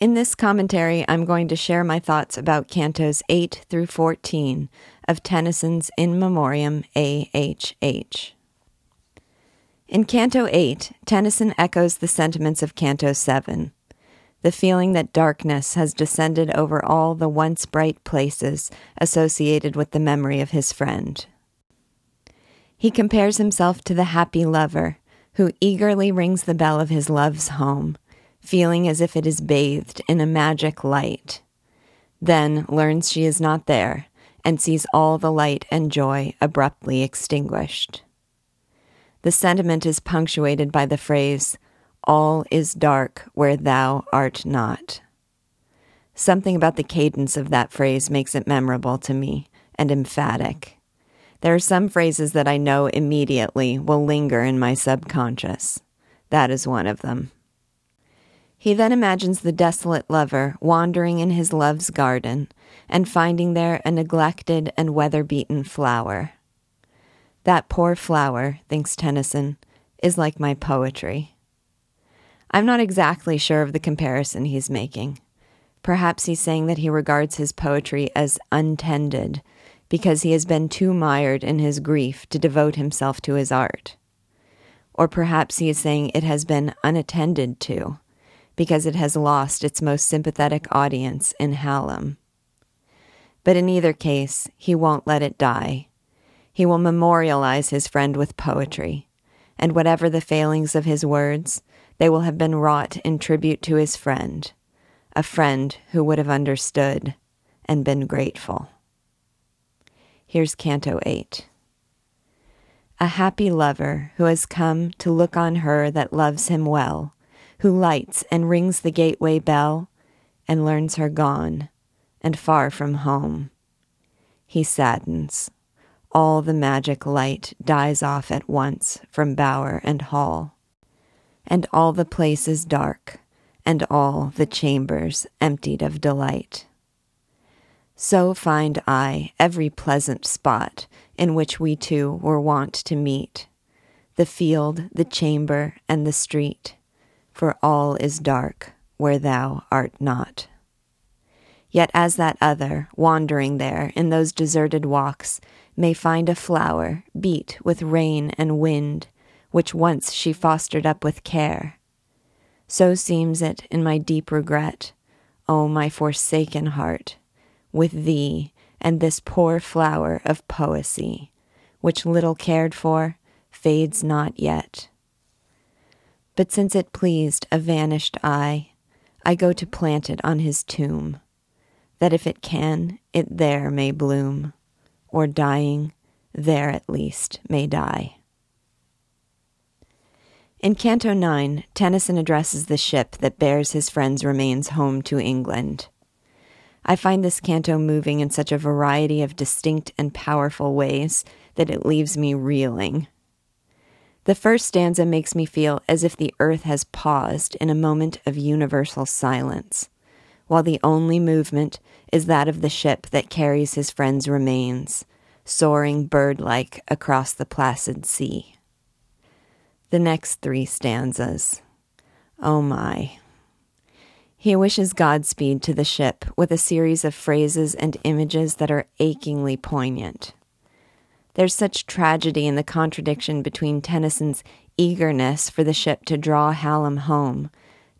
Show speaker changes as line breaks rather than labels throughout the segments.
In this commentary, I'm going to share my thoughts about cantos 8 through 14 of Tennyson's In Memoriam AHH. In Canto 8, Tennyson echoes the sentiments of Canto 7 the feeling that darkness has descended over all the once bright places associated with the memory of his friend. He compares himself to the happy lover who eagerly rings the bell of his love's home, feeling as if it is bathed in a magic light. Then learns she is not there and sees all the light and joy abruptly extinguished. The sentiment is punctuated by the phrase, All is dark where thou art not. Something about the cadence of that phrase makes it memorable to me and emphatic. There are some phrases that I know immediately will linger in my subconscious. That is one of them. He then imagines the desolate lover wandering in his love's garden and finding there a neglected and weather beaten flower. That poor flower, thinks Tennyson, is like my poetry. I'm not exactly sure of the comparison he's making. Perhaps he's saying that he regards his poetry as untended because he has been too mired in his grief to devote himself to his art. Or perhaps he is saying it has been unattended to because it has lost its most sympathetic audience in Hallam. But in either case, he won't let it die. He will memorialize his friend with poetry, and whatever the failings of his words, they will have been wrought in tribute to his friend, a friend who would have understood and been grateful. Here's Canto 8. A happy lover who has come to look on her that loves him well, who lights and rings the gateway bell, and learns her gone, and far from home. He saddens. All the magic light dies off at once from bower and hall, and all the place is dark, and all the chambers emptied of delight so find I every pleasant spot in which we two were wont to meet the field, the chamber, and the street, for all is dark where thou art not. Yet as that other, wandering there in those deserted walks, may find a flower beat with rain and wind, which once she fostered up with care, so seems it in my deep regret, O my forsaken heart, with thee and this poor flower of poesy, which little cared for, fades not yet. But since it pleased a vanished eye, I go to plant it on his tomb, that if it can, it there may bloom, or dying, there at least may die. In Canto 9, Tennyson addresses the ship that bears his friend's remains home to England. I find this canto moving in such a variety of distinct and powerful ways that it leaves me reeling. The first stanza makes me feel as if the earth has paused in a moment of universal silence, while the only movement is that of the ship that carries his friend's remains, soaring bird like across the placid sea. The next three stanzas. Oh my. He wishes Godspeed to the ship with a series of phrases and images that are achingly poignant. There's such tragedy in the contradiction between Tennyson's eagerness for the ship to draw Hallam home,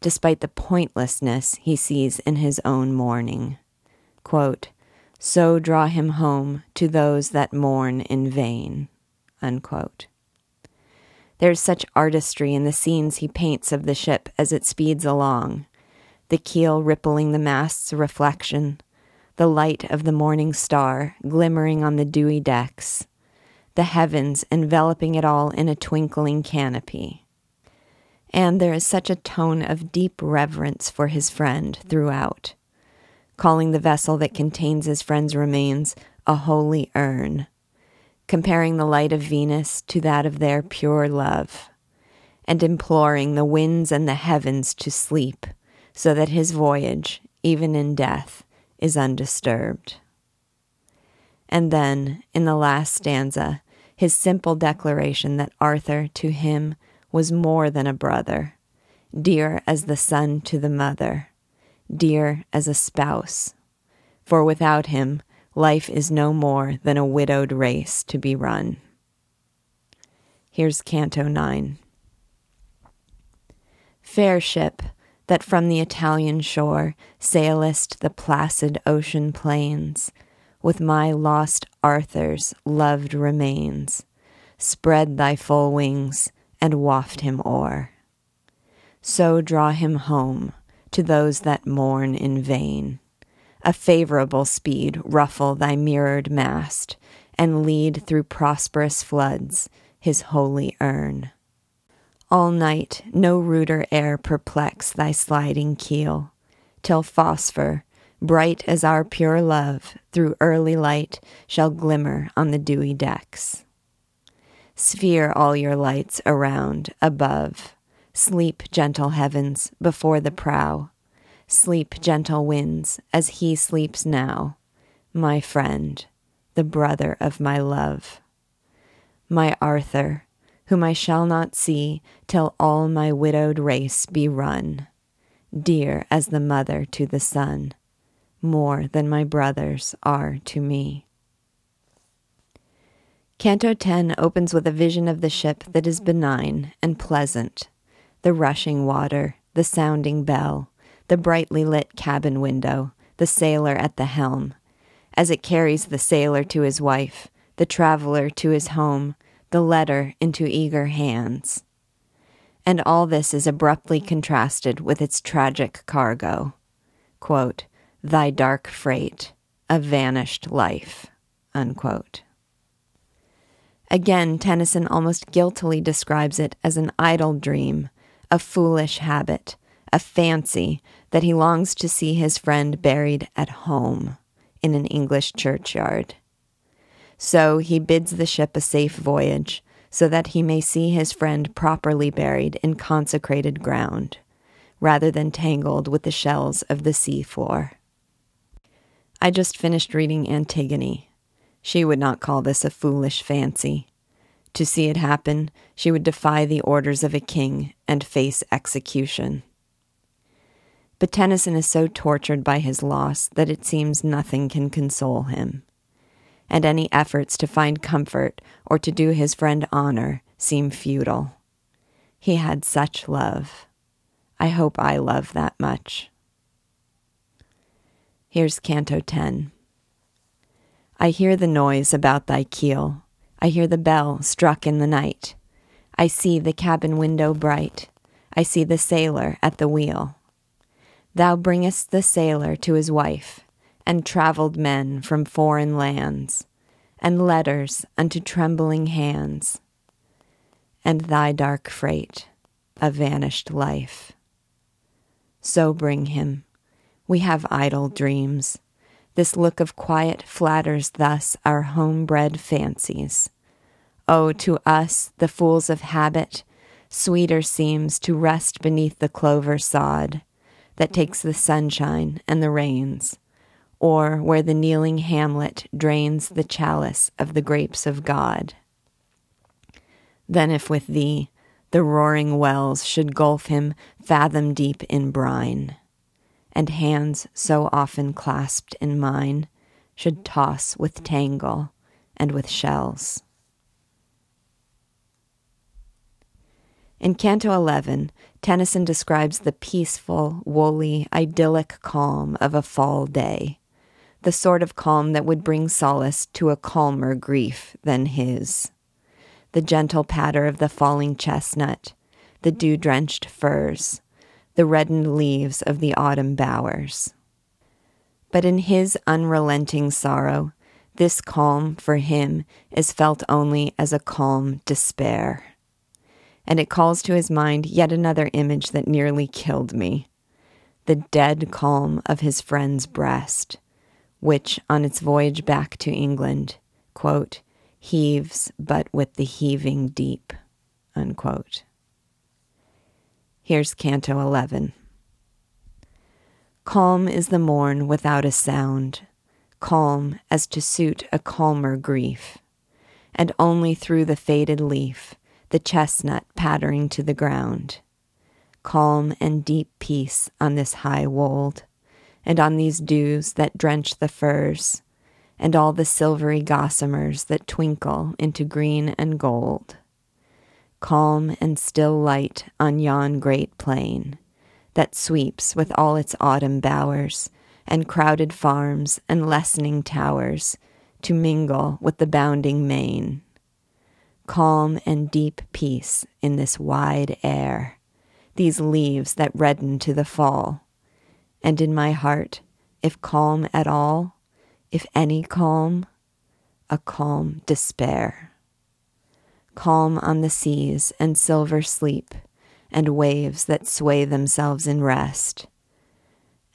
despite the pointlessness he sees in his own mourning. Quote, so draw him home to those that mourn in vain. Unquote. There's such artistry in the scenes he paints of the ship as it speeds along the keel rippling the mast's reflection, the light of the morning star glimmering on the dewy decks, the heavens enveloping it all in a twinkling canopy. And there is such a tone of deep reverence for his friend throughout, calling the vessel that contains his friend's remains a holy urn, comparing the light of Venus to that of their pure love, and imploring the winds and the heavens to sleep so that his voyage, even in death, is undisturbed. And then, in the last stanza, his simple declaration that Arthur to him was more than a brother, dear as the son to the mother, dear as a spouse. For without him, life is no more than a widowed race to be run. Here's Canto 9. Fair ship, that from the Italian shore sailest the placid ocean plains, with my lost Arthur's loved remains, spread thy full wings and waft him o'er. So draw him home to those that mourn in vain. A favorable speed ruffle thy mirrored mast, and lead through prosperous floods his holy urn. All night no ruder air perplex thy sliding keel, till phosphor, bright as our pure love, through early light shall glimmer on the dewy decks. Sphere all your lights around, above. Sleep, gentle heavens, before the prow. Sleep, gentle winds, as he sleeps now, my friend, the brother of my love. My Arthur, whom I shall not see till all my widowed race be run, dear as the mother to the son, more than my brothers are to me. Canto 10 opens with a vision of the ship that is benign and pleasant the rushing water, the sounding bell, the brightly lit cabin window, the sailor at the helm, as it carries the sailor to his wife, the traveler to his home, the letter into eager hands. And all this is abruptly contrasted with its tragic cargo. Quote, Thy dark freight, a vanished life. Unquote. Again, Tennyson almost guiltily describes it as an idle dream, a foolish habit, a fancy that he longs to see his friend buried at home in an English churchyard. So he bids the ship a safe voyage, so that he may see his friend properly buried in consecrated ground, rather than tangled with the shells of the sea floor. I just finished reading Antigone she would not call this a foolish fancy. To see it happen, she would defy the orders of a king and face execution. But Tennyson is so tortured by his loss that it seems nothing can console him, and any efforts to find comfort or to do his friend honor seem futile. He had such love. I hope I love that much. Here's Canto 10. I hear the noise about thy keel. I hear the bell struck in the night. I see the cabin window bright. I see the sailor at the wheel. Thou bringest the sailor to his wife, and travelled men from foreign lands, and letters unto trembling hands, and thy dark freight, a vanished life. So bring him. We have idle dreams this look of quiet flatters thus our homebred fancies. Oh, to us, the fools of habit, sweeter seems to rest beneath the clover sod that takes the sunshine and the rains, or where the kneeling hamlet drains the chalice of the grapes of God. Then, if with thee the roaring wells should gulf him fathom deep in brine, and hands so often clasped in mine should toss with tangle and with shells. In Canto 11, Tennyson describes the peaceful, woolly, idyllic calm of a fall day, the sort of calm that would bring solace to a calmer grief than his. The gentle patter of the falling chestnut, the dew drenched furze, the reddened leaves of the autumn bowers. But in his unrelenting sorrow, this calm for him is felt only as a calm despair. And it calls to his mind yet another image that nearly killed me the dead calm of his friend's breast, which, on its voyage back to England, quote, heaves but with the heaving deep. Unquote. Here's Canto 11. Calm is the morn without a sound, calm as to suit a calmer grief, and only through the faded leaf the chestnut pattering to the ground. Calm and deep peace on this high wold, and on these dews that drench the furze, and all the silvery gossamers that twinkle into green and gold. Calm and still light on yon great plain that sweeps with all its autumn bowers and crowded farms and lessening towers to mingle with the bounding main. Calm and deep peace in this wide air, these leaves that redden to the fall, and in my heart, if calm at all, if any calm, a calm despair. Calm on the seas and silver sleep, and waves that sway themselves in rest,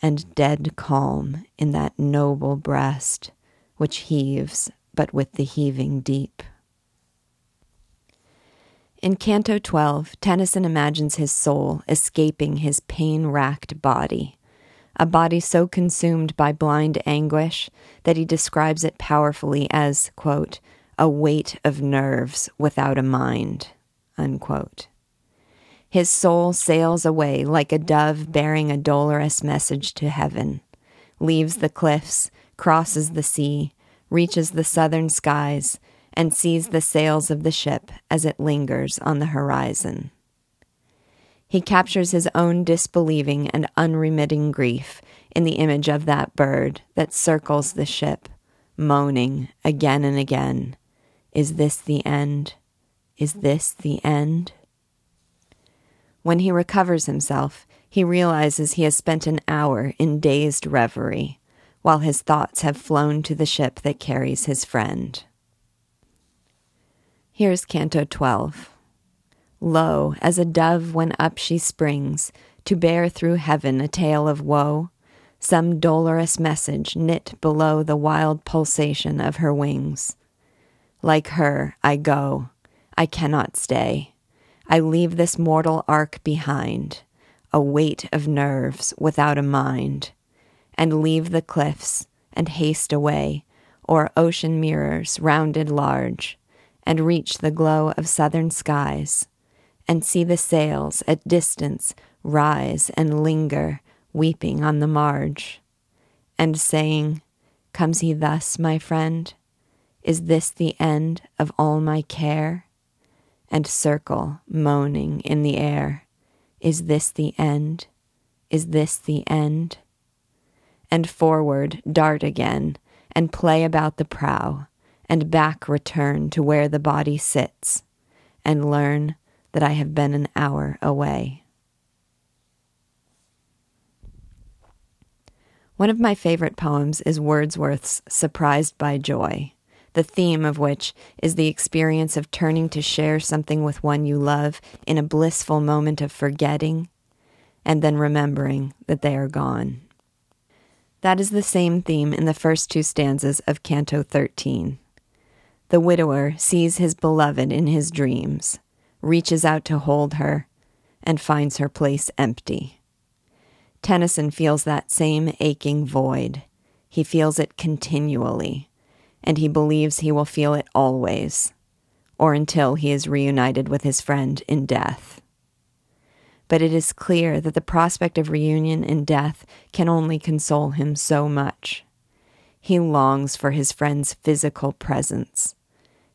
and dead calm in that noble breast which heaves but with the heaving deep. In Canto 12, Tennyson imagines his soul escaping his pain racked body a body so consumed by blind anguish that he describes it powerfully as, quote, a weight of nerves without a mind, unquote. His soul sails away like a dove bearing a dolorous message to heaven, leaves the cliffs, crosses the sea, reaches the southern skies, and sees the sails of the ship as it lingers on the horizon. He captures his own disbelieving and unremitting grief in the image of that bird that circles the ship, moaning again and again Is this the end? Is this the end? When he recovers himself, he realizes he has spent an hour in dazed reverie, while his thoughts have flown to the ship that carries his friend. Here's Canto 12. Lo, as a dove when up she springs, to bear through heaven a tale of woe, some dolorous message knit below the wild pulsation of her wings. Like her, I go. I cannot stay. I leave this mortal ark behind, a weight of nerves without a mind, and leave the cliffs and haste away o'er ocean mirrors rounded large, and reach the glow of southern skies and see the sails at distance rise and linger, weeping on the marge, and saying, Comes he thus, my friend? Is this the end of all my care? And circle, moaning in the air, Is this the end? Is this the end? And forward dart again, and play about the prow, and back return to where the body sits, and learn that I have been an hour away. One of my favorite poems is Wordsworth's Surprised by Joy, the theme of which is the experience of turning to share something with one you love in a blissful moment of forgetting and then remembering that they are gone. That is the same theme in the first two stanzas of Canto 13. The widower sees his beloved in his dreams, reaches out to hold her, and finds her place empty. Tennyson feels that same aching void. He feels it continually, and he believes he will feel it always, or until he is reunited with his friend in death. But it is clear that the prospect of reunion in death can only console him so much. He longs for his friend's physical presence,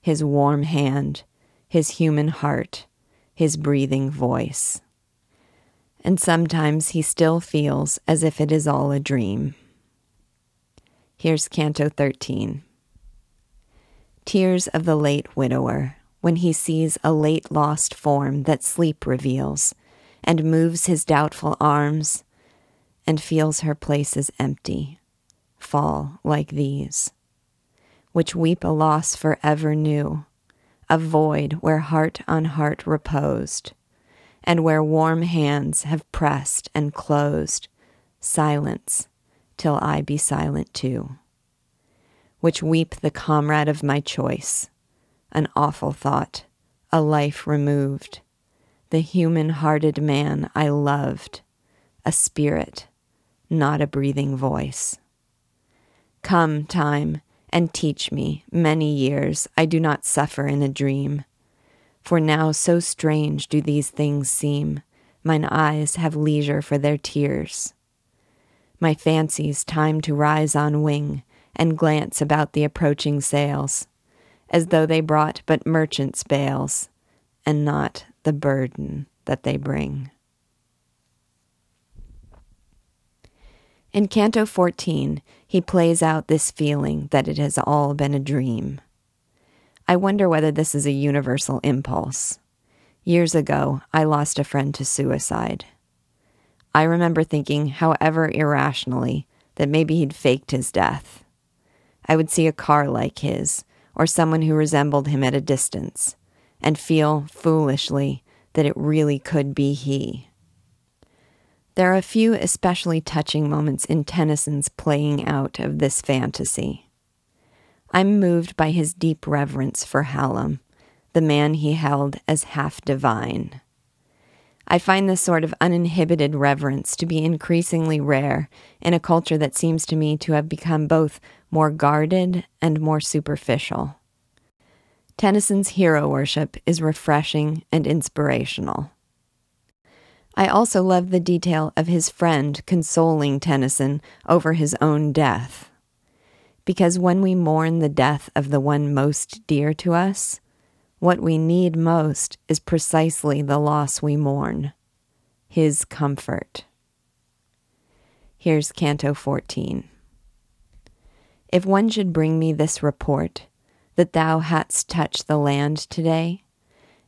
his warm hand, his human heart, his breathing voice. And sometimes he still feels as if it is all a dream. Here's Canto 13 Tears of the late widower, when he sees a late lost form that sleep reveals, and moves his doubtful arms, and feels her places empty, fall like these, which weep a loss forever new a void where heart on heart reposed, and where warm hands have pressed and closed, silence till I be silent too, which weep the comrade of my choice, an awful thought, a life removed, the human hearted man I loved, a spirit, not a breathing voice. Come, time, and teach me, many years I do not suffer in a dream. For now so strange do these things seem, mine eyes have leisure for their tears. my fancies time to rise on wing and glance about the approaching sails, as though they brought but merchants' bales, and not the burden that they bring. In Canto 14, he plays out this feeling that it has all been a dream. I wonder whether this is a universal impulse. Years ago, I lost a friend to suicide. I remember thinking, however irrationally, that maybe he'd faked his death. I would see a car like his, or someone who resembled him at a distance, and feel, foolishly, that it really could be he. There are a few especially touching moments in Tennyson's playing out of this fantasy. I'm moved by his deep reverence for Hallam, the man he held as half divine. I find this sort of uninhibited reverence to be increasingly rare in a culture that seems to me to have become both more guarded and more superficial. Tennyson's hero worship is refreshing and inspirational. I also love the detail of his friend consoling Tennyson over his own death. Because when we mourn the death of the one most dear to us, what we need most is precisely the loss we mourn His comfort. Here's Canto 14. If one should bring me this report, that thou hadst touched the land today,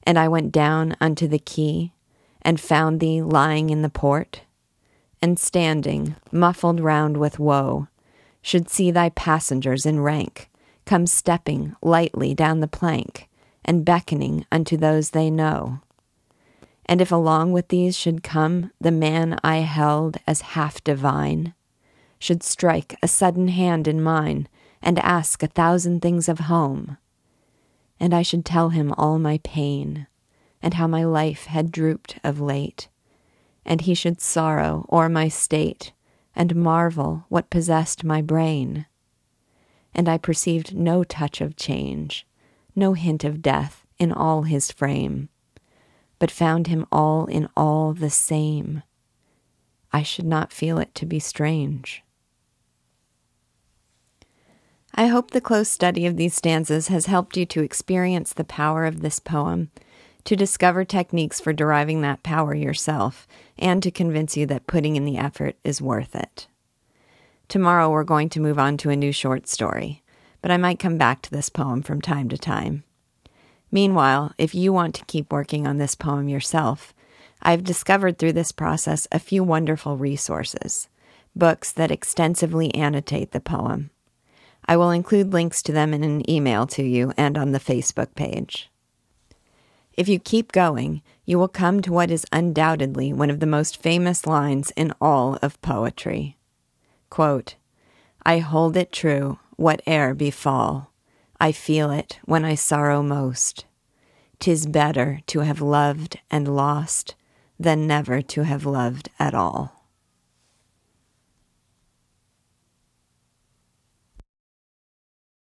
and I went down unto the quay, and found thee lying in the port, and standing, muffled round with woe, should see thy passengers in rank come stepping lightly down the plank, and beckoning unto those they know. And if along with these should come the man I held as half divine, should strike a sudden hand in mine and ask a thousand things of home, and I should tell him all my pain, and how my life had drooped of late, and he should sorrow o'er my state, and marvel what possessed my brain. And I perceived no touch of change, no hint of death in all his frame, but found him all in all the same. I should not feel it to be strange. I hope the close study of these stanzas has helped you to experience the power of this poem, to discover techniques for deriving that power yourself, and to convince you that putting in the effort is worth it. Tomorrow we're going to move on to a new short story but I might come back to this poem from time to time. Meanwhile, if you want to keep working on this poem yourself, I've discovered through this process a few wonderful resources, books that extensively annotate the poem. I will include links to them in an email to you and on the Facebook page. If you keep going, you will come to what is undoubtedly one of the most famous lines in all of poetry. Quote, I hold it true whate'er befall. I feel it when I sorrow most. Tis better to have loved and lost than never to have loved at all.